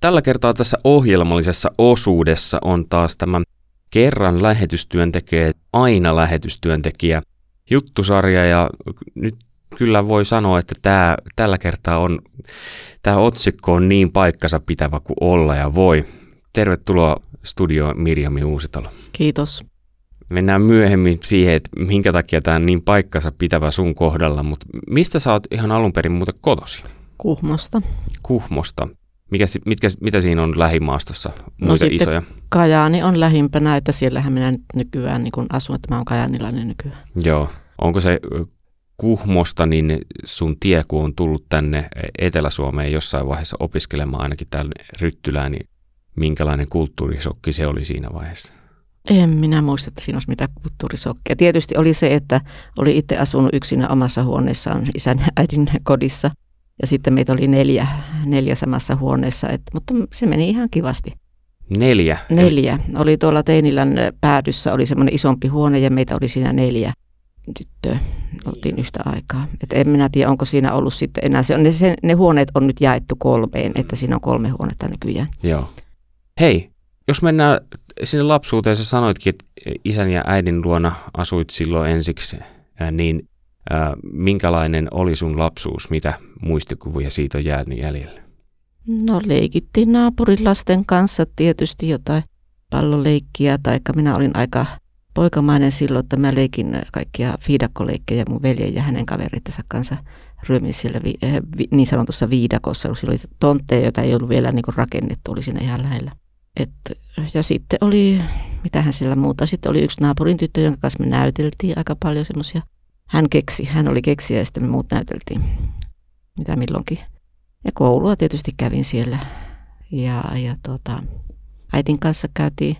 Tällä kertaa tässä ohjelmallisessa osuudessa on taas tämä kerran lähetystyöntekijä, aina lähetystyöntekijä juttusarja ja nyt kyllä voi sanoa, että tämä, tällä kertaa on, tämä otsikko on niin paikkansa pitävä kuin olla ja voi. Tervetuloa studioon Mirjami Uusitalo. Kiitos. Mennään myöhemmin siihen, että minkä takia tämä on niin paikkansa pitävä sun kohdalla, mutta mistä sä oot ihan alun perin muuten kotosi? Kuhmosta. Kuhmosta. Mikä, mitkä, mitä siinä on lähimaastossa? No Muita no isoja? Kajaani on lähimpänä, että siellähän minä nykyään niin asun, että mä oon kajaanilainen nykyään. Joo. Onko se Kuhmosta, niin sun tie, kun on tullut tänne Etelä-Suomeen jossain vaiheessa opiskelemaan ainakin täällä Ryttylään, niin minkälainen kulttuurisokki se oli siinä vaiheessa? En minä muista, että siinä olisi mitään kulttuurisokkia. Tietysti oli se, että oli itse asunut yksinä omassa huoneessaan isän ja äidin kodissa. Ja sitten meitä oli neljä, neljä samassa huoneessa, et, mutta se meni ihan kivasti. Neljä? Neljä. Oli tuolla Teinilän päädyssä, oli semmoinen isompi huone ja meitä oli siinä neljä tyttöä. Oltiin yhtä aikaa. Et en minä tiedä, onko siinä ollut sitten enää. Se on, ne, se, ne huoneet on nyt jaettu kolmeen, että siinä on kolme huonetta nykyään. Joo. Hei, jos mennään sinne lapsuuteen, sä sanoitkin, että isän ja äidin luona asuit silloin ensiksi, niin minkälainen oli sun lapsuus? Mitä muistikuvia siitä on jäänyt jäljelle? No leikittiin naapurin lasten kanssa tietysti jotain palloleikkiä, tai minä olin aika poikamainen silloin, että mä leikin kaikkia fiidakkoleikkejä mun veljen ja hänen kaverittensa kanssa ryömin siellä vi, eh, vi, niin sanotussa viidakossa, kun oli tontteja, joita ei ollut vielä niin rakennettu, oli siinä ihan lähellä. Et, ja sitten oli, mitähän siellä muuta, sitten oli yksi naapurin tyttö, jonka kanssa me näyteltiin aika paljon semmoisia. Hän keksi, hän oli keksiä ja sitten me muut näyteltiin, mitä milloinkin. Ja koulua tietysti kävin siellä. Ja, ja tuota, äitin kanssa käytiin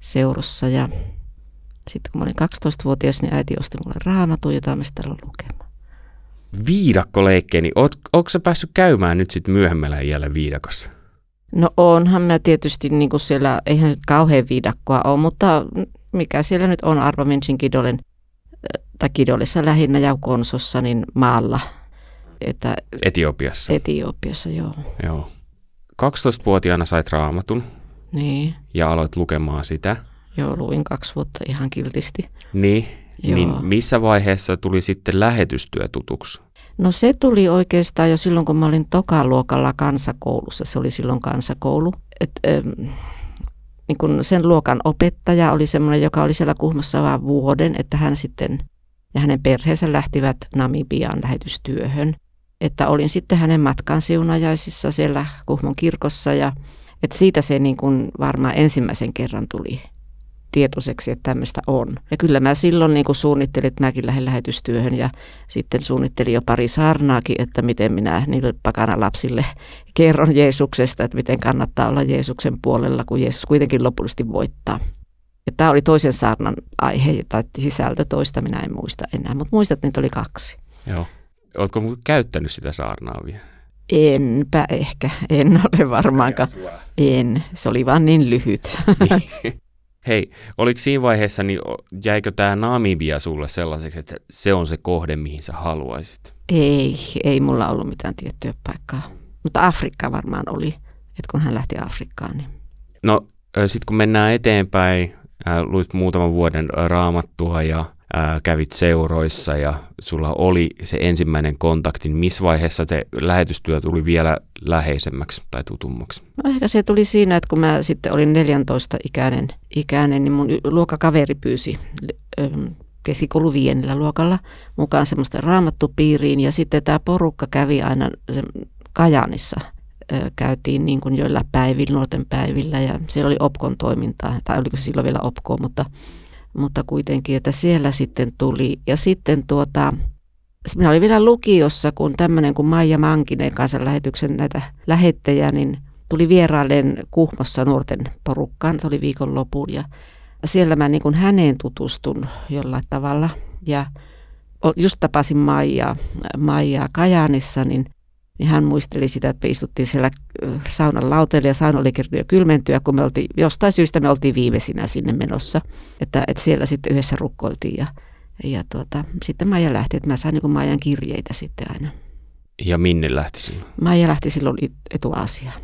seurossa ja sitten kun mä olin 12-vuotias, niin äiti osti mulle raamatun, jota mä sitten lukemaan. Viidakkoleikkeeni, niin oot, onko sä päässyt käymään nyt sitten myöhemmällä iällä viidakossa? No onhan mä tietysti niin kuin siellä, eihän kauhean viidakkoa ole, mutta mikä siellä nyt on Arvo Minsin Kidolen, tai Kidolessa lähinnä ja Konsossa, niin maalla. Että Etiopiassa. Etiopiassa, joo. Joo. 12-vuotiaana sait raamatun. Niin. Ja aloit lukemaan sitä. Joo, luin kaksi vuotta ihan kiltisti. Niin, Joo. niin missä vaiheessa tuli sitten lähetystyö tutuksi? No se tuli oikeastaan jo silloin, kun mä olin tokaluokalla kansakoulussa. Se oli silloin kansakoulu. Et, ähm, niin kun sen luokan opettaja oli semmoinen, joka oli siellä Kuhmossa vain vuoden, että hän sitten ja hänen perheensä lähtivät Namibiaan lähetystyöhön. Että olin sitten hänen matkan siunajaisissa siellä Kuhmon kirkossa ja että siitä se niin kuin varmaan ensimmäisen kerran tuli tietoiseksi, että tämmöistä on. Ja kyllä mä silloin niin kuin suunnittelin, että mäkin lähden lähetystyöhön ja sitten suunnittelin jo pari saarnaakin, että miten minä niille pakana lapsille kerron Jeesuksesta, että miten kannattaa olla Jeesuksen puolella, kun Jeesus kuitenkin lopullisesti voittaa. Ja tämä oli toisen saarnan aihe tai sisältö, toista minä en muista enää, mutta muistat, että niitä oli kaksi. Joo. Oletko käyttänyt sitä saarnaa vielä? Enpä ehkä, en ole varmaankaan. En, se oli vaan niin lyhyt. Niin. Hei, oliko siinä vaiheessa, niin jäikö tämä Namibia sulle sellaiseksi, että se on se kohde, mihin sä haluaisit? Ei, ei mulla ollut mitään tiettyä paikkaa. Mutta Afrikka varmaan oli, että kun hän lähti Afrikkaan. Niin. No sitten kun mennään eteenpäin, luit muutaman vuoden raamattua ja ää, kävit seuroissa ja sulla oli se ensimmäinen kontakti, niin missä vaiheessa te lähetystyö tuli vielä läheisemmäksi tai tutummaksi? No ehkä se tuli siinä, että kun mä sitten olin 14 ikäinen, ikäinen niin mun luokakaveri pyysi keskikoulu viiennellä luokalla mukaan semmoista raamattupiiriin. Ja sitten tämä porukka kävi aina Kajanissa käytiin niin kuin joilla päivillä, nuorten päivillä. Ja siellä oli Opkon toimintaa, tai oliko se silloin vielä Opko, mutta mutta kuitenkin, että siellä sitten tuli. Ja sitten tuota, minä olin vielä lukiossa, kun tämmöinen kuin Maija Mankinen kansanlähetyksen näitä lähettejä, niin tuli vierailleen Kuhmossa nuorten porukkaan, se oli viikonlopun ja siellä mä niin kuin häneen tutustun jollain tavalla ja just tapasin Maijaa, Maijaa Kajaanissa, niin niin hän muisteli sitä, että me istuttiin siellä saunan lauteella ja sauna oli kerran jo kylmentyä, kun me oltiin, jostain syystä me oltiin viimeisinä sinne menossa. Että, että siellä sitten yhdessä rukkoiltiin ja, ja tuota, sitten Maija lähti, että mä sain niin Maijan kirjeitä sitten aina. Ja minne lähti silloin? Maija lähti silloin etuasiaan.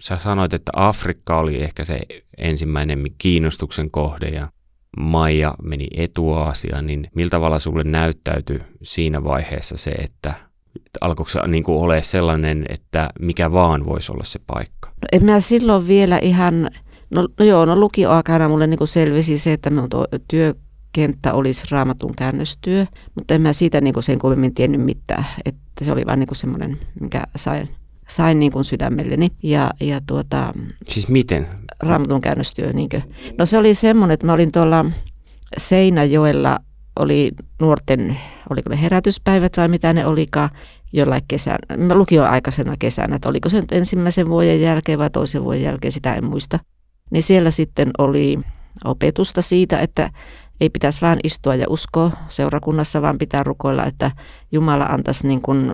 sä sanoit, että Afrikka oli ehkä se ensimmäinen kiinnostuksen kohde ja Maija meni etuaasiaan, niin miltä tavalla sulle näyttäytyi siinä vaiheessa se, että alkoiko se niin kuin ole sellainen, että mikä vaan voisi olla se paikka? No en mä silloin vielä ihan, no, no joo, no lukioaikana mulle niin kuin selvisi se, että minun työkenttä olisi raamatun käännöstyö, mutta en mä siitä niin kuin sen kovemmin tiennyt mitään, että se oli vain niin semmoinen, mikä sain sain niin kuin sydämelleni. Ja, ja tuota, siis miten? Raamatun käännöstyö. Niin No se oli semmoinen, että mä olin tuolla Seinäjoella, oli nuorten, oliko ne herätyspäivät vai mitä ne olikaan, jollain kesänä, mä lukion aikaisena kesänä, että oliko se nyt ensimmäisen vuoden jälkeen vai toisen vuoden jälkeen, sitä en muista. Niin siellä sitten oli opetusta siitä, että ei pitäisi vain istua ja uskoa seurakunnassa, vaan pitää rukoilla, että Jumala antaisi niin kuin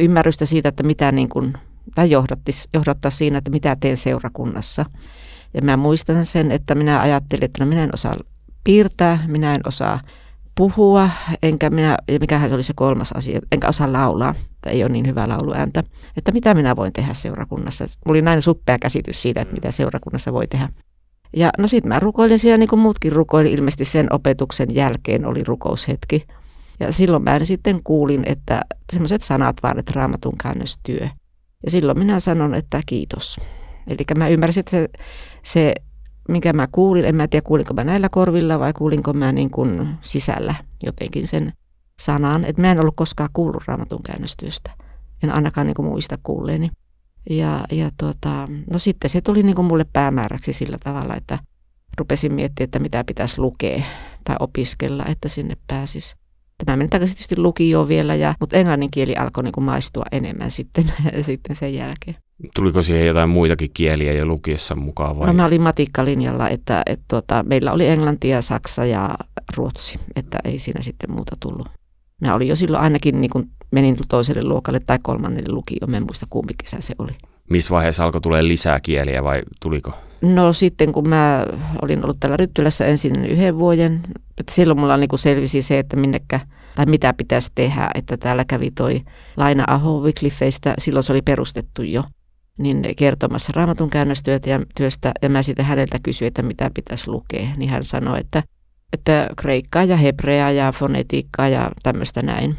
ymmärrystä siitä, että mitä niin kuin, tai johdattaa siinä, että mitä teen seurakunnassa. Ja mä muistan sen, että minä ajattelin, että no minä en osaa piirtää, minä en osaa puhua, enkä minä, ja mikähän se oli se kolmas asia, enkä osaa laulaa, tai ei ole niin hyvä lauluääntä, että mitä minä voin tehdä seurakunnassa. Mulla oli näin suppea käsitys siitä, että mitä seurakunnassa voi tehdä. Ja no sitten mä rukoilin siellä niin kuin muutkin rukoilin, ilmeisesti sen opetuksen jälkeen oli rukoushetki. Ja silloin mä sitten kuulin, että semmoiset sanat vaan, että raamatun käännöstyö. Ja silloin minä sanon, että kiitos. Eli mä ymmärsin, että se, se, minkä mä kuulin, en mä tiedä kuulinko mä näillä korvilla vai kuulinko mä niin kuin sisällä jotenkin sen sanan. Että mä en ollut koskaan kuullut raamatun käännöstyöstä. En ainakaan niin kuin muista kuulleeni. Ja, ja tuota, no sitten se tuli niin kuin mulle päämääräksi sillä tavalla, että rupesin miettimään, että mitä pitäisi lukea tai opiskella, että sinne pääsisi. Tämä meni takaisin tietysti lukioon vielä, ja, mutta englannin kieli alkoi niin kuin maistua enemmän sitten, sitten sen jälkeen. Tuliko siihen jotain muitakin kieliä jo lukiessa mukaan vai? No mä olin matikkalinjalla, että, että tuota, meillä oli englanti ja saksa ja ruotsi, että ei siinä sitten muuta tullut. Mä olin jo silloin ainakin, niin kuin menin toiselle luokalle tai kolmannelle lukioon, mä en muista kumpi kesä se oli. Missä vaiheessa alkoi tulee lisää kieliä vai tuliko? No sitten kun mä olin ollut täällä Ryttylässä ensin yhden vuoden, että silloin mulla niin selvisi se, että minnekä tai mitä pitäisi tehdä, että täällä kävi toi Laina Aho Wycliffeistä, silloin se oli perustettu jo, niin kertomassa raamatun käännöstyötä ja työstä, ja mä sitten häneltä kysyin, että mitä pitäisi lukea, niin hän sanoi, että, että kreikkaa ja hebreaa ja fonetiikkaa ja tämmöistä näin.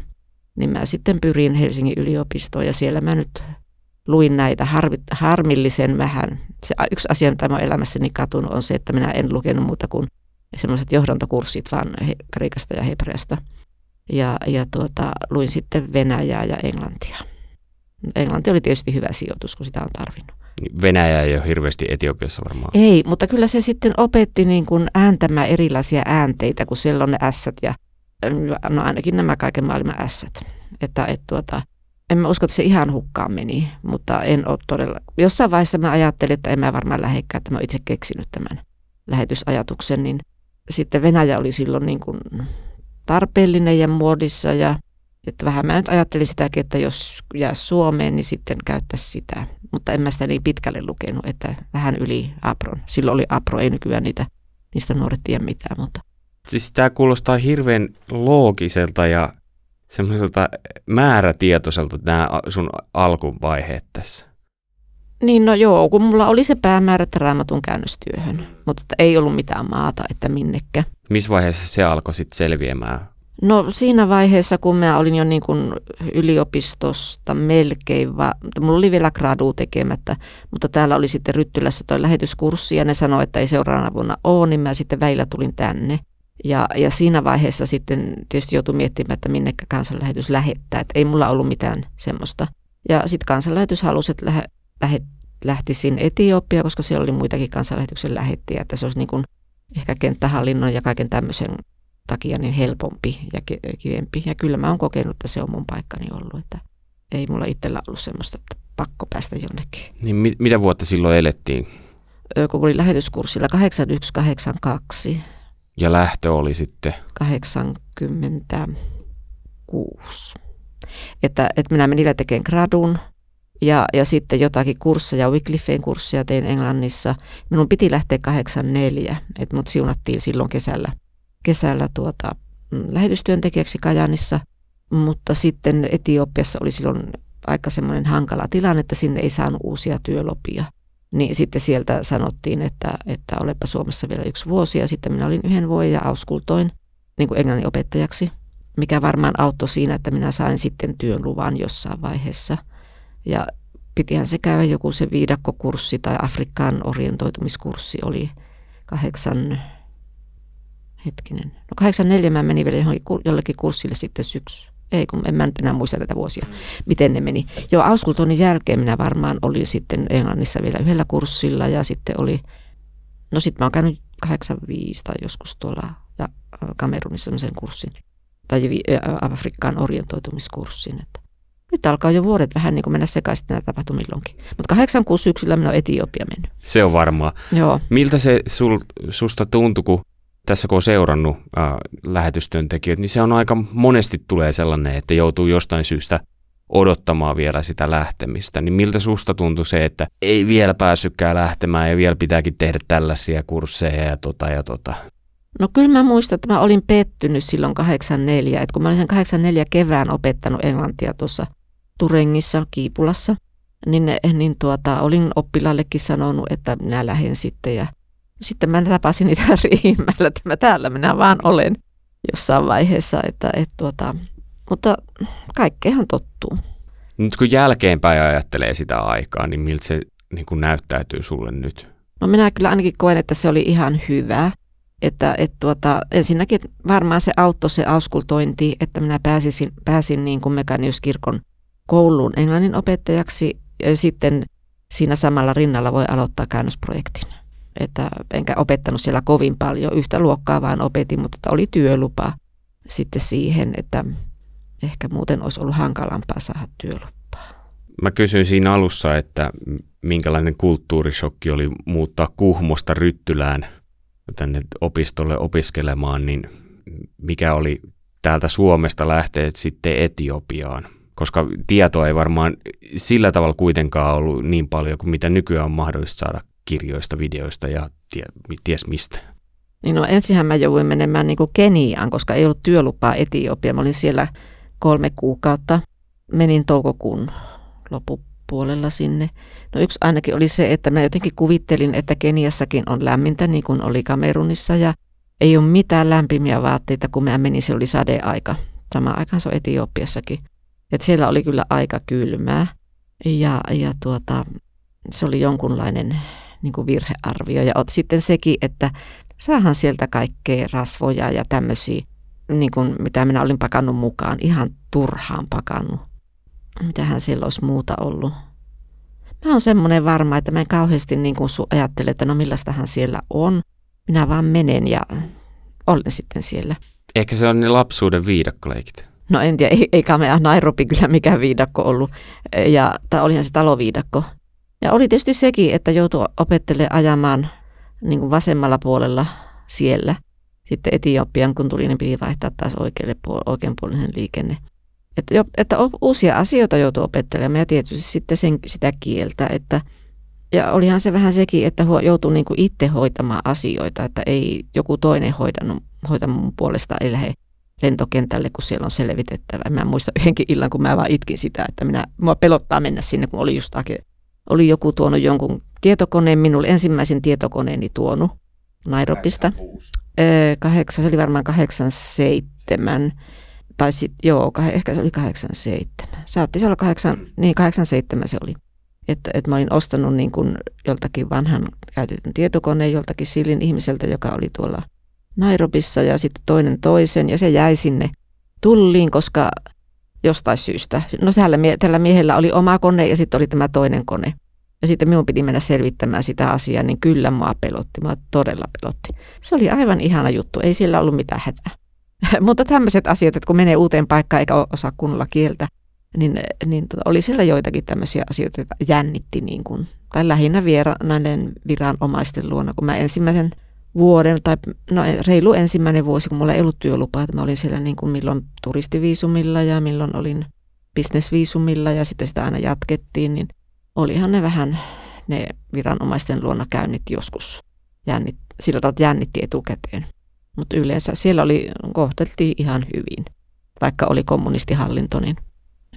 Niin mä sitten pyrin Helsingin yliopistoon ja siellä mä nyt luin näitä harvi, harmillisen vähän. Se yksi asia, mitä mä elämässäni katunut, on se, että minä en lukenut muuta kuin semmoiset johdantokurssit vaan he, kreikasta ja hebreasta. Ja, ja tuota, luin sitten Venäjää ja Englantia. Englanti oli tietysti hyvä sijoitus, kun sitä on tarvinnut. Venäjä ei ole hirveästi Etiopiassa varmaan. Ei, mutta kyllä se sitten opetti niin kuin ääntämään erilaisia äänteitä, kun siellä on ne ässät ja no ainakin nämä kaiken maailman ässät. Että et tuota, en mä usko, että se ihan hukkaan meni, mutta en ole todella. Jossain vaiheessa mä ajattelin, että en mä varmaan lähekkää, että mä itse keksinyt tämän lähetysajatuksen, niin sitten Venäjä oli silloin niin kuin tarpeellinen ja muodissa ja että vähän mä nyt ajattelin sitäkin, että jos jää Suomeen, niin sitten käyttäisi sitä. Mutta en mä sitä niin pitkälle lukenut, että vähän yli Apron. Silloin oli Apro, ei nykyään niitä, niistä nuoret tiedä mitään. Mutta. Siis tämä kuulostaa hirveän loogiselta ja semmoiselta määrätietoiselta nämä sun alkuvaiheet tässä. Niin no joo, kun mulla oli se päämäärä, että raamatun käännöstyöhön, mutta ei ollut mitään maata, että minnekä. Missä vaiheessa se alkoi sitten selviämään? No siinä vaiheessa, kun mä olin jo niin kuin yliopistosta melkein, va- mulla oli vielä gradu tekemättä, mutta täällä oli sitten Ryttylässä toi lähetyskurssi ja ne sanoi, että ei seuraavana vuonna ole, niin mä sitten väillä tulin tänne. Ja, ja siinä vaiheessa sitten tietysti joutui miettimään, että minnekä kansanlähetys lähettää, että ei mulla ollut mitään semmoista. Ja sitten kansanlähetys halusi, että lähe, lähe, lähtisin Etiopia, koska siellä oli muitakin kansanlähetyksen lähettiä, että se olisi niin kuin ehkä kenttähallinnon ja kaiken tämmöisen takia niin helpompi ja kivempi. Ja kyllä mä oon kokenut, että se on mun paikkani ollut, että ei mulla itsellä ollut semmoista, että pakko päästä jonnekin. Niin mit, mitä vuotta silloin elettiin? Kun olin lähetyskurssilla 8182. Ja lähtö oli sitten? 86. Että, että minä menin tekemään gradun ja, ja sitten jotakin kursseja, Wycliffeen kursseja tein Englannissa. Minun piti lähteä 84, että mut siunattiin silloin kesällä, kesällä tuota, mm, lähetystyöntekijäksi Kajanissa, mutta sitten Etiopiassa oli silloin aika semmoinen hankala tilanne, että sinne ei saanut uusia työlopia. niin sitten sieltä sanottiin, että, että olepa Suomessa vielä yksi vuosi ja sitten minä olin yhden vuoden ja auskultoin niin kuin englannin opettajaksi, mikä varmaan auttoi siinä, että minä sain sitten työn luvan jossain vaiheessa. Ja pitihän se käydä joku se viidakkokurssi tai Afrikkaan orientoitumiskurssi oli kahdeksan, hetkinen, no kahdeksan neljä mä menin vielä johonkin, jollekin kurssille sitten syksy. Ei, kun en mä enää muista näitä vuosia, miten ne meni. Joo, Auskultonin jälkeen minä varmaan olin sitten Englannissa vielä yhdellä kurssilla ja sitten oli, no sitten mä oon käynyt 85 tai joskus tuolla ja Kamerunissa semmoisen kurssin tai Afrikkaan orientoitumiskurssin. Että nyt alkaa jo vuodet vähän niin kuin mennä sekaisin nämä tapahtui milloinkin. Mutta 86 syksyllä minä olen Etiopia mennyt. Se on varmaa. Joo. Miltä se sul, susta tuntui, kun tässä kun on seurannut äh, lähetystyöntekijöitä, niin se on aika monesti tulee sellainen, että joutuu jostain syystä odottamaan vielä sitä lähtemistä. Niin miltä susta tuntui se, että ei vielä päässytkään lähtemään ja vielä pitääkin tehdä tällaisia kursseja ja tota ja tota? No kyllä mä muistan, että mä olin pettynyt silloin 84, että kun mä olin sen 84 kevään opettanut englantia tuossa Turengissa, Kiipulassa, niin, niin tuota, olin oppilaallekin sanonut, että minä lähden sitten ja sitten mä tapasin niitä riimällä, että mä täällä minä vaan olen jossain vaiheessa, että et tuota, mutta kaikkehan tottuu. Nyt kun jälkeenpäin ajattelee sitä aikaa, niin miltä se niin kuin näyttäytyy sulle nyt? No minä kyllä ainakin koen, että se oli ihan hyvä. Että et tuota, ensinnäkin varmaan se auttoi se auskultointi, että minä pääsisin, pääsin niin kuin Mekaniuskirkon kouluun englannin opettajaksi ja sitten siinä samalla rinnalla voi aloittaa käännösprojektin. Että enkä opettanut siellä kovin paljon, yhtä luokkaa vaan opetin, mutta oli työlupa sitten siihen, että ehkä muuten olisi ollut hankalampaa saada työlupaa. Mä kysyin siinä alussa, että minkälainen kulttuurishokki oli muuttaa Kuhmosta Ryttylään tänne opistolle opiskelemaan, niin mikä oli täältä Suomesta lähteä sitten Etiopiaan? Koska tietoa ei varmaan sillä tavalla kuitenkaan ollut niin paljon kuin mitä nykyään on mahdollista saada kirjoista, videoista ja tie, ties mistä. Niin no ensinhän mä jouduin menemään niin kuin Keniaan, koska ei ollut työlupaa Etiopia. Mä olin siellä kolme kuukautta. Menin toukokuun loppupuolella sinne. No yksi ainakin oli se, että mä jotenkin kuvittelin, että Keniassakin on lämmintä niin kuin oli Kamerunissa ja ei ole mitään lämpimiä vaatteita, kun mä menin, se oli sadeaika. Sama aikaan se on Etiopiassakin. Et siellä oli kyllä aika kylmää ja, ja tuota, se oli jonkunlainen niin kuin virhearvio. Ja sitten sekin, että saahan sieltä kaikkea rasvoja ja tämmöisiä, niin kuin mitä minä olin pakannut mukaan, ihan turhaan pakannut. Mitähän siellä olisi muuta ollut. Mä oon semmoinen varma, että mä en kauheasti niin kuin ajattele, että no millaistahan siellä on. Minä vaan menen ja olen sitten siellä. Ehkä se on ne lapsuuden viidakkoleikit. No en tiedä, ei, eikä me Nairobi kyllä mikään viidakko ollut. Ja, tai olihan se taloviidakko. Ja oli tietysti sekin, että joutui opettelemaan ajamaan niin kuin vasemmalla puolella siellä. Sitten Etiopian, kun tuli, niin piti vaihtaa taas oikealle puol- oikeanpuolinen liikenne. Että, jo, että uusia asioita joutui opettelemaan ja tietysti sitten sen, sitä kieltä. Että, ja olihan se vähän sekin, että joutui niin kuin itse hoitamaan asioita, että ei joku toinen hoitanut, hoitanut mun puolesta, ei lähde lentokentälle, kun siellä on selvitettävä. Mä muistan yhdenkin illan, kun mä vaan itkin sitä, että minä, mua pelottaa mennä sinne, kun oli just oli joku tuonut jonkun tietokoneen, minulle ensimmäisen tietokoneeni tuonut Nairobista. Kahdeksan, se oli varmaan 87, tai sitten, joo, ehkä se oli 87. Saatti se olla 8, niin 87 se oli. Että, että mä olin ostanut niin kuin joltakin vanhan käytetyn tietokoneen joltakin Silin ihmiseltä, joka oli tuolla Nairobissa ja sitten toinen toisen ja se jäi sinne tulliin, koska jostain syystä. No tällä, tällä miehellä oli oma kone ja sitten oli tämä toinen kone. Ja sitten minun piti mennä selvittämään sitä asiaa, niin kyllä mua pelotti. Mua todella pelotti. Se oli aivan ihana juttu. Ei siellä ollut mitään hätää. Mutta tämmöiset asiat, että kun menee uuteen paikkaan eikä osaa kunnolla kieltä, niin, niin tota, oli siellä joitakin tämmöisiä asioita, joita jännitti niin kuin, tai lähinnä viera, näiden viranomaisten luona, kun mä ensimmäisen vuoden tai no, reilu ensimmäinen vuosi, kun mulla ei ollut työlupaa, että mä olin siellä niin kuin milloin turistiviisumilla ja milloin olin bisnesviisumilla ja sitten sitä aina jatkettiin, niin olihan ne vähän ne viranomaisten luona käynnit joskus jännit, sillä tavalla jännitti etukäteen. Mutta yleensä siellä oli, kohteltiin ihan hyvin, vaikka oli kommunistihallinto, niin,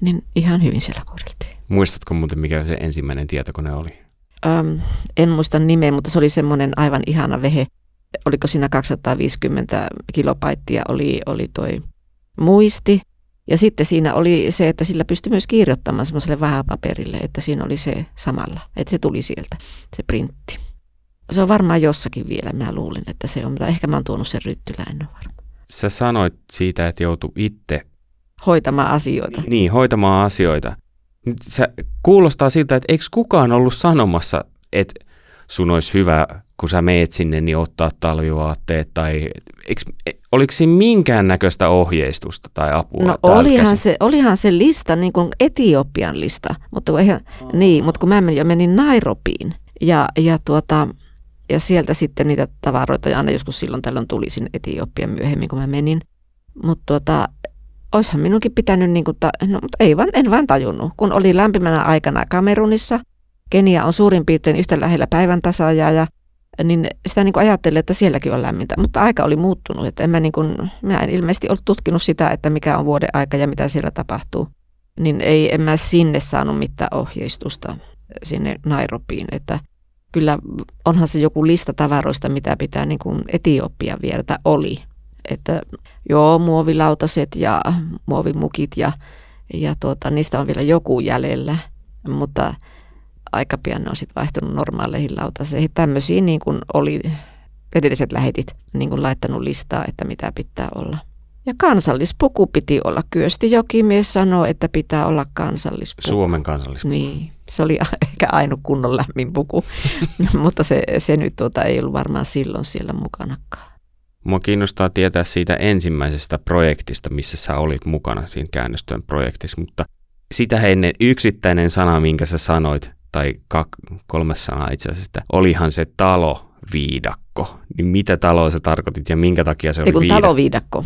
niin ihan hyvin siellä kohdeltiin. Muistatko muuten, mikä se ensimmäinen tietokone oli? äm, en muista nimeä, mutta se oli semmoinen aivan ihana vehe. Oliko siinä 250 kilopaittia oli, oli toi muisti. Ja sitten siinä oli se, että sillä pystyi myös kirjoittamaan semmoiselle vähäpaperille, että siinä oli se samalla, että se tuli sieltä, se printti. Se on varmaan jossakin vielä, mä luulin, että se on, mutta ehkä mä oon tuonut sen ryttylä, en ole varma. Sä sanoit siitä, että joutuu itse Hoitamaan asioita. niin, hoitamaan asioita. Nyt Se kuulostaa siltä, että eikö kukaan ollut sanomassa, että sun olisi hyvä, kun sä meet sinne, niin ottaa talvivaatteet, tai eikö, oliko siinä minkäännäköistä ohjeistusta tai apua? No olihan käsin? se, olihan se lista, niin kuin Etiopian lista, mutta kun, eihän, niin, mutta kun mä menin, jo menin Nairobiin ja, ja, tuota, ja sieltä sitten niitä tavaroita, ja aina joskus silloin tällöin tuli sinne Etiopian myöhemmin, kun mä menin. Mutta tuota, oishan minunkin pitänyt, niin kuin ta, no, mutta ei vaan, en vaan tajunnut, kun oli lämpimänä aikana Kamerunissa, Kenia on suurin piirtein yhtä lähellä päivän tasaajaa ja niin sitä niin kuin ajattelin, että sielläkin on lämmintä, mutta aika oli muuttunut. Että en mä, niin kuin, minä en ilmeisesti ollut tutkinut sitä, että mikä on vuoden aika ja mitä siellä tapahtuu. Niin ei, en mä sinne saanut mitään ohjeistusta sinne Nairobiin. Että kyllä onhan se joku lista tavaroista, mitä pitää niin kuin Etiopia viedä, tai oli. Että joo, muovilautaset ja muovimukit ja, ja tuota, niistä on vielä joku jäljellä, mutta aika pian ne on sitten vaihtunut normaaleihin lautaseihin. Tämmöisiä niin kuin oli edelliset lähetit niin kuin laittanut listaa, että mitä pitää olla. Ja kansallispuku piti olla. Kyösti Jokimies sanoi, että pitää olla kansallispuku. Suomen kansallispuku. Niin, se oli ehkä ainut kunnon lämmin puku, mutta se, se nyt tuota ei ollut varmaan silloin siellä mukanakaan. Mua kiinnostaa tietää siitä ensimmäisestä projektista, missä sä olit mukana siinä käännöstyön projektissa, mutta sitä ennen yksittäinen sana, minkä sä sanoit, tai kak- kolme sanaa itse asiassa, että olihan se talo viidakko. Niin mitä taloa sä tarkoitit ja minkä takia se oli Ei viidakko? taloviidakko.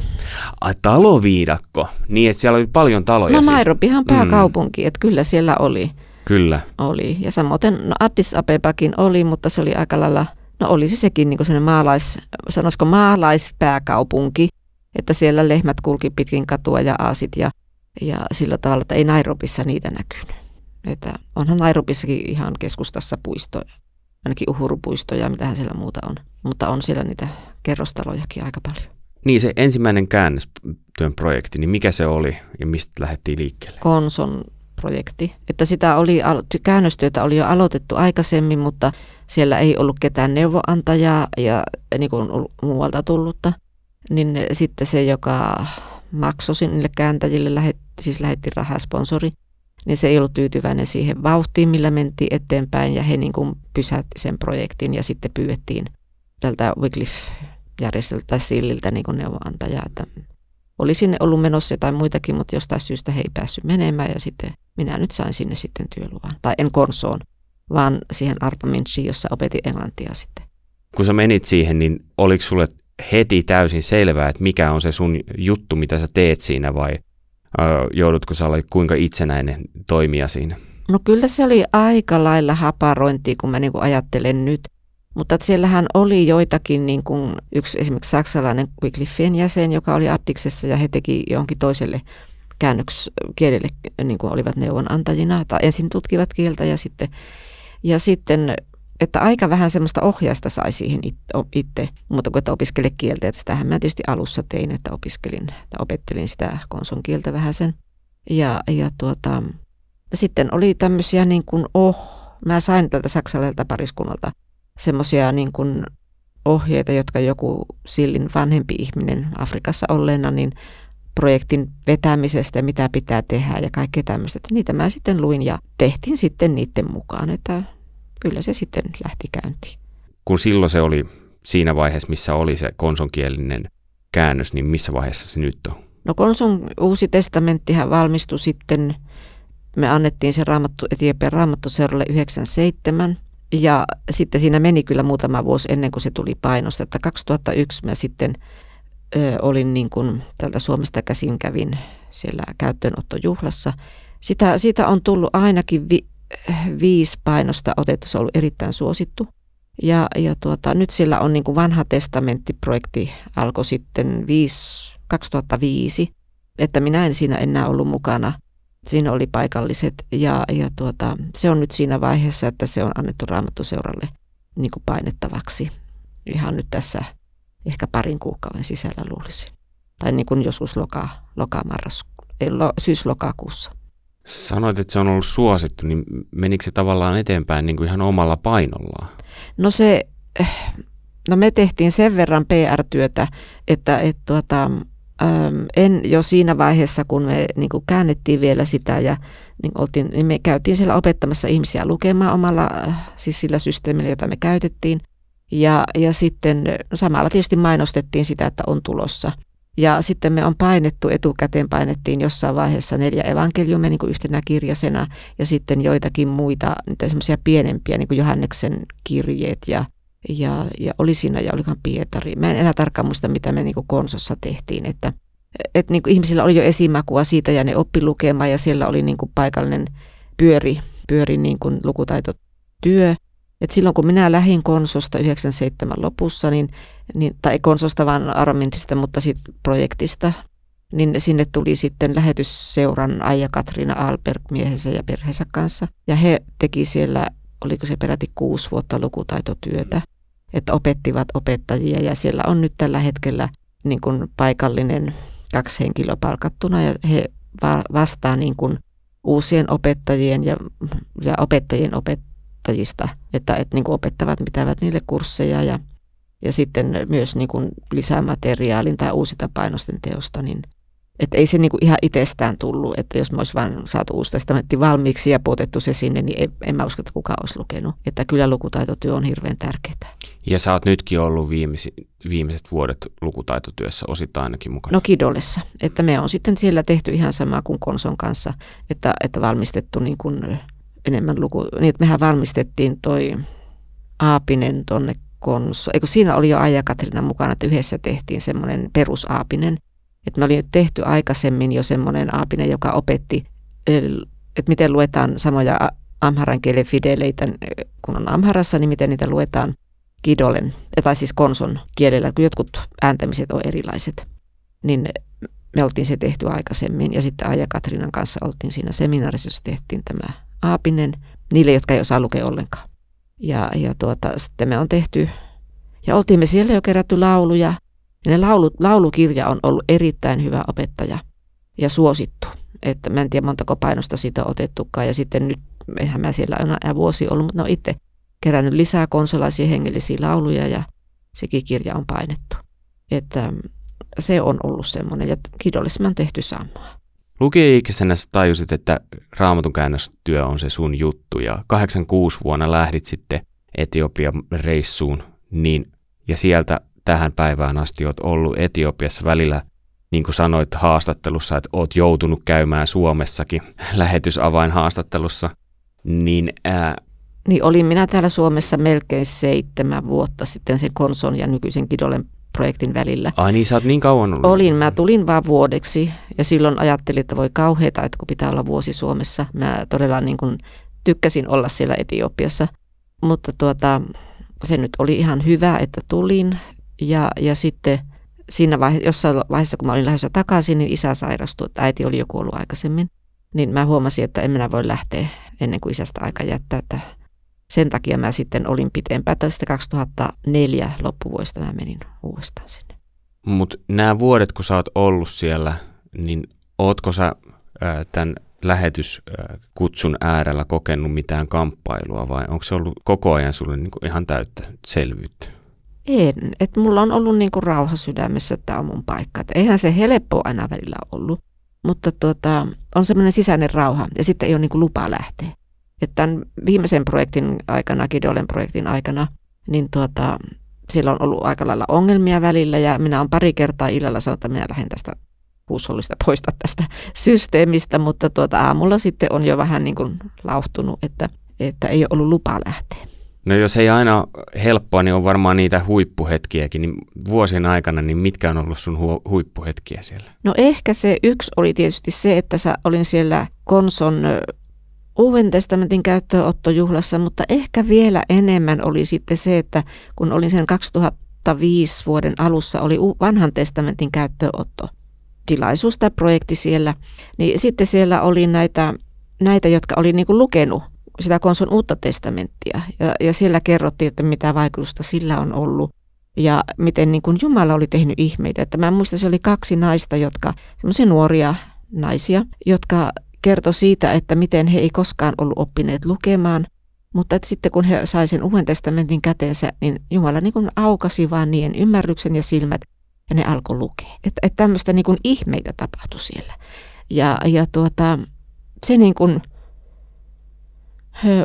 Ai, taloviidakko. Niin, että siellä oli paljon taloja No siis. Nairobihan pääkaupunki, että kyllä siellä oli. Kyllä. oli. Ja samoin no Addis Abebakin oli, mutta se oli aika lailla, no oli se sekin niin sellainen maalais, sanoisiko maalaispääkaupunki, että siellä lehmät kulki pitkin katua ja aasit ja, ja sillä tavalla, että ei Nairobissa niitä näkynyt. Että onhan Nairobissakin ihan keskustassa puistoja, ainakin uhurupuistoja, mitähän siellä muuta on. Mutta on siellä niitä kerrostalojakin aika paljon. Niin se ensimmäinen käännöstyön projekti, niin mikä se oli ja mistä lähdettiin liikkeelle? Konson projekti. Että sitä oli, käännöstyötä oli jo aloitettu aikaisemmin, mutta siellä ei ollut ketään neuvoantajaa ja niin kuin muualta tullutta. Niin sitten se, joka maksoi niille kääntäjille, lähetti, siis lähetti rahaa sponsori, niin se ei ollut tyytyväinen siihen vauhtiin, millä mentiin eteenpäin ja he niin kuin pysäytti sen projektin ja sitten pyydettiin tältä Wycliffe-järjestöltä tai Silliltä niin kuin neuvonantajaa, että oli sinne ollut menossa jotain muitakin, mutta jostain syystä he ei päässyt menemään ja sitten minä nyt sain sinne sitten työluvan. Tai en Konsoon, vaan siihen Arpaminchiin, jossa opetin englantia sitten. Kun sä menit siihen, niin oliko sulle heti täysin selvää, että mikä on se sun juttu, mitä sä teet siinä vai joudutko sä olla kuinka itsenäinen toimija siinä? No kyllä se oli aika lailla haparointia, kun mä niin kuin ajattelen nyt. Mutta siellähän oli joitakin, niin kuin yksi esimerkiksi saksalainen Wycliffeen jäsen, joka oli Attiksessa ja he teki johonkin toiselle käännöksielelle, niin kuin olivat neuvonantajina, tai ensin tutkivat kieltä ja sitten, ja sitten että aika vähän semmoista ohjausta sai siihen itse, mutta kun että opiskele kieltä, että sitähän mä tietysti alussa tein, että opiskelin, että opettelin sitä konson kieltä vähän sen. Ja, ja tuota, sitten oli tämmöisiä niin kuin, oh, mä sain tältä saksalaiselta pariskunnalta semmoisia niin kuin ohjeita, jotka joku Sillin vanhempi ihminen Afrikassa olleena, niin projektin vetämisestä mitä pitää tehdä ja kaikkea tämmöistä. Niitä mä sitten luin ja tehtiin sitten niiden mukaan, että kyllä se sitten lähti käyntiin. Kun silloin se oli siinä vaiheessa, missä oli se konsonkielinen käännös, niin missä vaiheessa se nyt on? No konson uusi testamenttihan valmistui sitten, me annettiin se raamattu, Etiopian raamattuseuralle 97 ja sitten siinä meni kyllä muutama vuosi ennen kuin se tuli painosta, että 2001 mä sitten ö, olin niin kuin tältä Suomesta käsin kävin siellä käyttöönottojuhlassa. Sitä, siitä on tullut ainakin vi, viisi painosta otettu, se on ollut erittäin suosittu. Ja, ja tuota, nyt sillä on niin kuin vanha testamenttiprojekti, alkoi sitten 5, 2005, että minä en siinä enää ollut mukana. Siinä oli paikalliset ja, ja tuota, se on nyt siinä vaiheessa, että se on annettu Raamattuseuralle niin kuin painettavaksi. Ihan nyt tässä ehkä parin kuukauden sisällä luulisin. Tai niin kuin joskus loka, loka marras, syys-lokakuussa. Sanoit, että se on ollut suosittu, niin menikö se tavallaan eteenpäin niin kuin ihan omalla painollaan? No se, eh, no me tehtiin sen verran PR-työtä, että et tuota, en jo siinä vaiheessa, kun me niin kuin käännettiin vielä sitä ja niin, oltiin, niin me käytiin siellä opettamassa ihmisiä lukemaan omalla, siis sillä systeemillä, jota me käytettiin. Ja, ja sitten samalla tietysti mainostettiin sitä, että on tulossa. Ja sitten me on painettu, etukäteen painettiin jossain vaiheessa neljä evankeliumia niin yhtenä kirjasena ja sitten joitakin muita, niitä semmoisia pienempiä, niin kuin Johanneksen kirjeet ja, ja, ja oli siinä ja olikohan Pietari. Mä en enää tarkkaan muista, mitä me niin kuin konsossa tehtiin, että et niin kuin ihmisillä oli jo esimakua siitä ja ne oppi lukemaan ja siellä oli niin kuin paikallinen pyöri, pyöri niin kuin lukutaitotyö. Et silloin kun minä lähdin konsosta 97 lopussa, niin, niin, tai konsosta vaan Aromintsista, mutta sitten projektista, niin sinne tuli sitten lähetysseuran Aija Katriina Alberg miehensä ja perheensä kanssa. Ja he teki siellä, oliko se peräti kuusi vuotta lukutaitotyötä, että opettivat opettajia ja siellä on nyt tällä hetkellä niin kuin paikallinen kaksi henkilöä palkattuna ja he vastaa niin kuin uusien opettajien ja, ja opettajien opettajista, että, että niin kuin opettavat, pitävät niille kursseja ja, ja sitten myös niin kuin lisämateriaalin tai uusita painosten teosta, niin että ei se niinku ihan itsestään tullut, että jos me olisi vain saatu uusi testamentti valmiiksi ja puotettu se sinne, niin ei, en mä usko, että kukaan olisi lukenut. Että kyllä lukutaitotyö on hirveän tärkeää. Ja sä oot nytkin ollut viimeisi, viimeiset vuodet lukutaitotyössä osittain ainakin mukana. No Kidolessa. Että me on sitten siellä tehty ihan samaa kuin Konson kanssa, että, että valmistettu niin kuin enemmän luku. Niin, että mehän valmistettiin toi Aapinen tonne Konso. Eikö siinä oli jo Aija Katrina mukana, että yhdessä tehtiin semmoinen perusaapinen – et me oli tehty aikaisemmin jo semmoinen aapinen, joka opetti, että miten luetaan samoja amharan kielen fideleitä, kun on amharassa, niin miten niitä luetaan kidolen, tai siis konson kielellä, kun jotkut ääntämiset on erilaiset. Niin me oltiin se tehty aikaisemmin ja sitten Aija Katrinan kanssa oltiin siinä seminaarissa, jossa tehtiin tämä aapinen niille, jotka ei osaa lukea ollenkaan. Ja, ja tuota, sitten me on tehty, ja oltiin me siellä jo kerätty lauluja, ja ne laulu, laulukirja on ollut erittäin hyvä opettaja ja suosittu. Että mä en tiedä montako painosta siitä on otettukaan. Ja sitten nyt, eihän mä siellä enää vuosi ollut, mutta ne on itse kerännyt lisää konsolaisia hengellisiä lauluja ja sekin kirja on painettu. Että se on ollut semmoinen ja kidollisesti on tehty samaa. Lukioikäisenä tajusit, että raamatun käännöstyö on se sun juttu ja 86 vuonna lähdit sitten Etiopian reissuun, niin, ja sieltä tähän päivään asti olet ollut Etiopiassa välillä, niin kuin sanoit haastattelussa, että olet joutunut käymään Suomessakin lähetysavainhaastattelussa, niin ää, niin olin minä täällä Suomessa melkein seitsemän vuotta sitten sen Konson ja nykyisen Kidolen projektin välillä. Ai niin, sä oot niin kauan ollut? Olin, mä tulin vaan vuodeksi ja silloin ajattelin, että voi kauheita, että kun pitää olla vuosi Suomessa. Mä todella niin kuin tykkäsin olla siellä Etiopiassa, mutta tuota, se nyt oli ihan hyvä, että tulin. Ja, ja sitten siinä vaiheessa, jossain vaiheessa, kun mä olin lähdössä takaisin, niin isä sairastui, että äiti oli jo kuollut aikaisemmin. Niin mä huomasin, että en minä voi lähteä ennen kuin isästä aika jättää, että sen takia mä sitten olin pitempään. Tästä 2004 loppuvuodesta mä menin uudestaan sinne. Mutta nämä vuodet, kun sä oot ollut siellä, niin ootko sä ää, tämän lähetyskutsun äärellä kokenut mitään kamppailua vai onko se ollut koko ajan sulle niinku ihan täyttä selvyyttä? En. Että mulla on ollut niinku rauha sydämessä, että tämä on mun paikka. Et eihän se helppo aina välillä ollut. Mutta tuota, on semmoinen sisäinen rauha ja sitten ei ole niinku lupa lähteä. Että tämän viimeisen projektin aikana, Kidolen projektin aikana, niin tuota, siellä on ollut aika lailla ongelmia välillä ja minä olen pari kertaa illalla sanonut, että minä lähden tästä huushollista poista tästä systeemistä, mutta tuota, aamulla sitten on jo vähän niin kuin lauhtunut, että, että ei ole ollut lupa lähteä. No jos ei aina helppoa, niin on varmaan niitä huippuhetkiäkin. Niin vuosien aikana, niin mitkä on ollut sun hu- huippuhetkiä siellä? No ehkä se yksi oli tietysti se, että sä olin siellä Konson Uuden testamentin käyttöönottojuhlassa, mutta ehkä vielä enemmän oli sitten se, että kun olin sen 2005 vuoden alussa, oli vanhan testamentin käyttöönotto. tilaisuus tai projekti siellä, niin sitten siellä oli näitä, näitä jotka oli niin lukenut sitä konson uutta testamenttia. Ja, ja siellä kerrottiin, että mitä vaikutusta sillä on ollut ja miten niin kuin Jumala oli tehnyt ihmeitä. Että mä muistan, se oli kaksi naista, jotka, semmoisia nuoria naisia, jotka kertoi siitä, että miten he ei koskaan ollut oppineet lukemaan, mutta että sitten kun he sai sen Uuden testamentin käteensä, niin Jumala niin kuin aukasi vaan niiden ymmärryksen ja silmät ja ne alkoi lukea. Että, että tämmöistä niin kuin ihmeitä tapahtui siellä. Ja, ja tuota, se niin kuin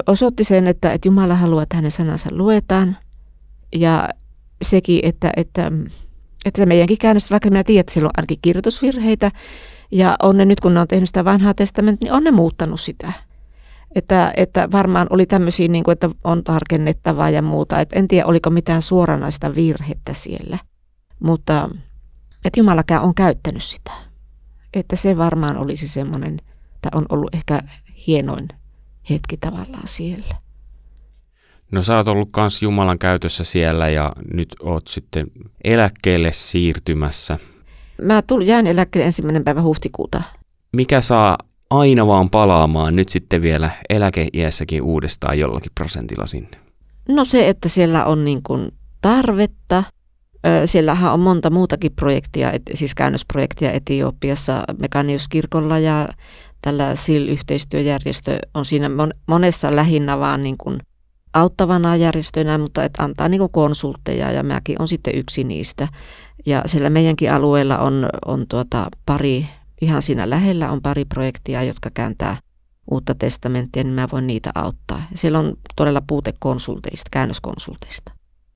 osoitti sen, että, että Jumala haluaa, että hänen sanansa luetaan. Ja sekin, että, että, että meidänkin käännöstä, vaikka minä tiedän, että siellä on ainakin kirjoitusvirheitä, ja on ne nyt, kun ne on tehnyt sitä vanhaa testamenttia, niin on ne muuttanut sitä. Että, että varmaan oli tämmöisiä, niin kuin, että on tarkennettavaa ja muuta. Et en tiedä, oliko mitään suoranaista virhettä siellä. Mutta että Jumalakään on käyttänyt sitä. Että se varmaan olisi semmoinen, tai on ollut ehkä hienoin hetki tavallaan siellä. No sä oot ollut kans Jumalan käytössä siellä ja nyt oot sitten eläkkeelle siirtymässä. Mä tulin, jään eläkkeelle ensimmäinen päivä huhtikuuta. Mikä saa aina vaan palaamaan nyt sitten vielä eläkeiässäkin uudestaan jollakin prosentilla sinne? No se, että siellä on niin kuin tarvetta. Siellähän on monta muutakin projektia, siis käännösprojektia Etiopiassa Mekaniuskirkolla ja tällä SIL-yhteistyöjärjestö on siinä monessa lähinnä vaan niin kuin auttavana järjestönä, mutta että antaa niin konsultteja ja mäkin on sitten yksi niistä. Ja siellä meidänkin alueella on, on tuota pari, ihan siinä lähellä on pari projektia, jotka kääntää uutta testamenttia, niin mä voin niitä auttaa. Ja siellä on todella puute konsulteista, käännöskonsulteista.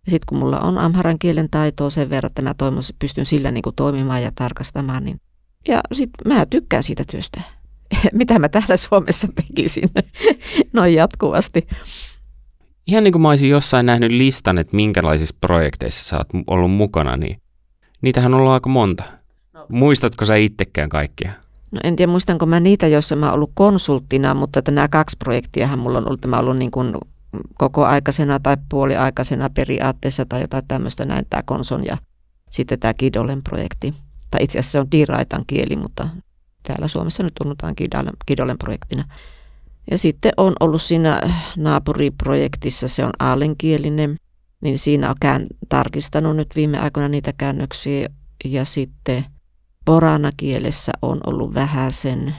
Sitten kun mulla on amharan kielen taitoa sen verran, että mä toivon, pystyn sillä niin kuin toimimaan ja tarkastamaan, niin ja sitten mä tykkään siitä työstä. Mitä mä täällä Suomessa tekisin noin jatkuvasti. Ihan niin kuin mä olisin jossain nähnyt listan, että minkälaisissa projekteissa sä oot ollut mukana, niin niitähän on ollut aika monta. No. Muistatko sä itsekään kaikkia? No en tiedä muistanko mä niitä, joissa mä oon ollut konsulttina, mutta että nämä kaksi projektiahan mulla on ollut, mä ollut niin kuin koko aikaisena tai puoliaikaisena periaatteessa tai jotain tämmöistä näin tämä konson ja sitten tämä Kidolen projekti. Tai itse asiassa se on Diraitan kieli, mutta täällä Suomessa nyt tunnutaan Kidolen, Kidolen projektina. Ja sitten on ollut siinä naapuriprojektissa, se on aalenkielinen, niin siinä on kään, tarkistanut nyt viime aikoina niitä käännöksiä. Ja sitten porana kielessä on ollut vähän sen,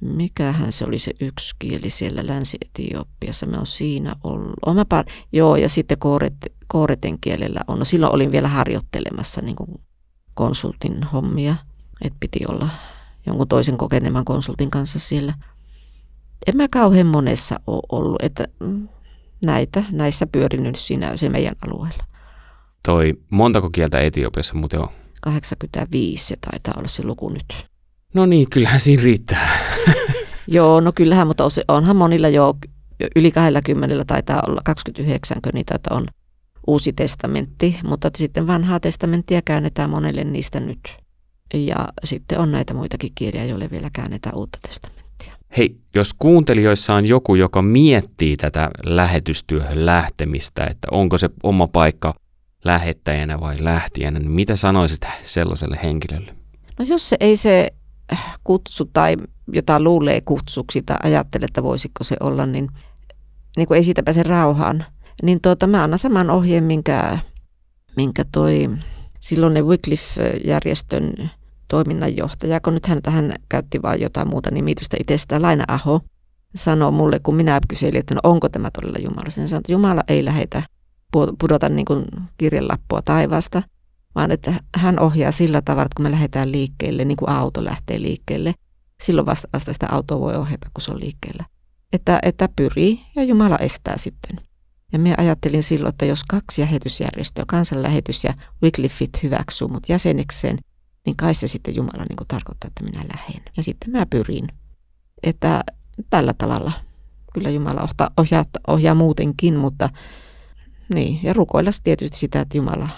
mikähän se oli se yksi kieli siellä Länsi-Etiopiassa, me on siinä ollut. On mä par- Joo, ja sitten kooret, kooreten kielellä on. No silloin olin vielä harjoittelemassa niin kuin konsultin hommia, että piti olla jonkun toisen kokeneman konsultin kanssa siellä – en mä kauhean monessa ole ollut, että mm, näitä, näissä pyörinyt siinä se meidän alueella. Toi, montako kieltä Etiopiassa muuten on? 85 se taitaa olla se luku nyt. No niin, kyllähän siinä riittää. Joo, no kyllähän, mutta onhan monilla jo yli 20 taitaa olla 29, niitä että on uusi testamentti, mutta sitten vanhaa testamenttia käännetään monelle niistä nyt. Ja sitten on näitä muitakin kieliä, joille vielä käännetään uutta testamenttia. Hei, jos kuuntelijoissa on joku, joka miettii tätä lähetystyöhön lähtemistä, että onko se oma paikka lähettäjänä vai lähtijänä, niin mitä sanoisit sellaiselle henkilölle? No jos se ei se kutsu tai jota luulee kutsuksi tai ajattelee, että voisiko se olla, niin, niin kuin ei siitä pääse rauhaan. Niin tuota, mä annan saman ohjeen, minkä, minkä toi silloin Wycliffe-järjestön toiminnanjohtaja, kun nyt hän tähän käytti vain jotain muuta nimitystä itsestä, Laina Aho, sanoi mulle, kun minä kyselin, että no onko tämä todella Jumala. Sen sanoi, että Jumala ei lähetä pudota niin kuin kirjelappua taivaasta, vaan että hän ohjaa sillä tavalla, että kun me lähdetään liikkeelle, niin kuin auto lähtee liikkeelle, silloin vasta, vasta sitä autoa voi ohjata, kun se on liikkeellä. Että, että pyrii ja Jumala estää sitten. Ja minä ajattelin silloin, että jos kaksi lähetysjärjestöä, kansanlähetys ja Wycliffeit hyväksyy mut jäsenekseen, niin kai se sitten Jumala niin kuin tarkoittaa, että minä lähden. Ja sitten mä pyrin. Että tällä tavalla kyllä Jumala ohjaa, ohjaa, ohjaa muutenkin, mutta niin. Ja rukoilla tietysti sitä, että Jumala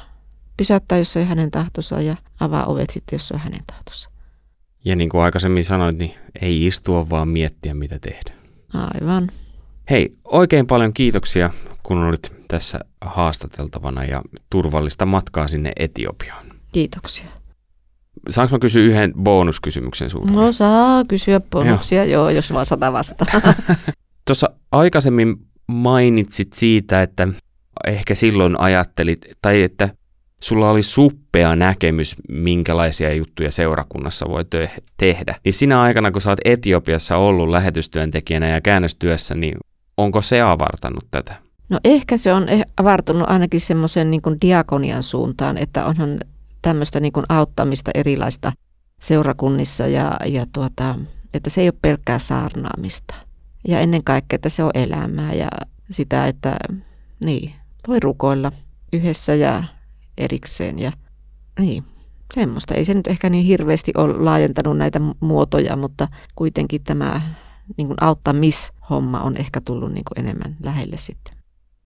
pysäyttää, jos on hänen tahtonsa ja avaa ovet sitten, jos on hänen tahtonsa. Ja niin kuin aikaisemmin sanoit, niin ei istua, vaan miettiä, mitä tehdä. Aivan. Hei, oikein paljon kiitoksia, kun olit tässä haastateltavana ja turvallista matkaa sinne Etiopiaan. Kiitoksia. Saanko mä kysyä yhden bonuskysymyksen sulta? No saa kysyä bonuksia, joo, joo jos vaan sata vastaa. Tuossa aikaisemmin mainitsit siitä, että ehkä silloin ajattelit, tai että sulla oli suppea näkemys, minkälaisia juttuja seurakunnassa voi te- tehdä. Niin sinä aikana, kun sä oot Etiopiassa ollut lähetystyöntekijänä ja käännöstyössä, niin onko se avartanut tätä? No ehkä se on eh- avartunut ainakin semmoisen niin diakonian suuntaan, että onhan tämmöistä niin kuin auttamista erilaista seurakunnissa ja, ja tuota, että se ei ole pelkkää saarnaamista. Ja ennen kaikkea, että se on elämää ja sitä, että niin, voi rukoilla yhdessä ja erikseen ja niin, semmoista. Ei se nyt ehkä niin hirveästi ole laajentanut näitä muotoja, mutta kuitenkin tämä niin auttamishomma on ehkä tullut niin kuin enemmän lähelle sitten.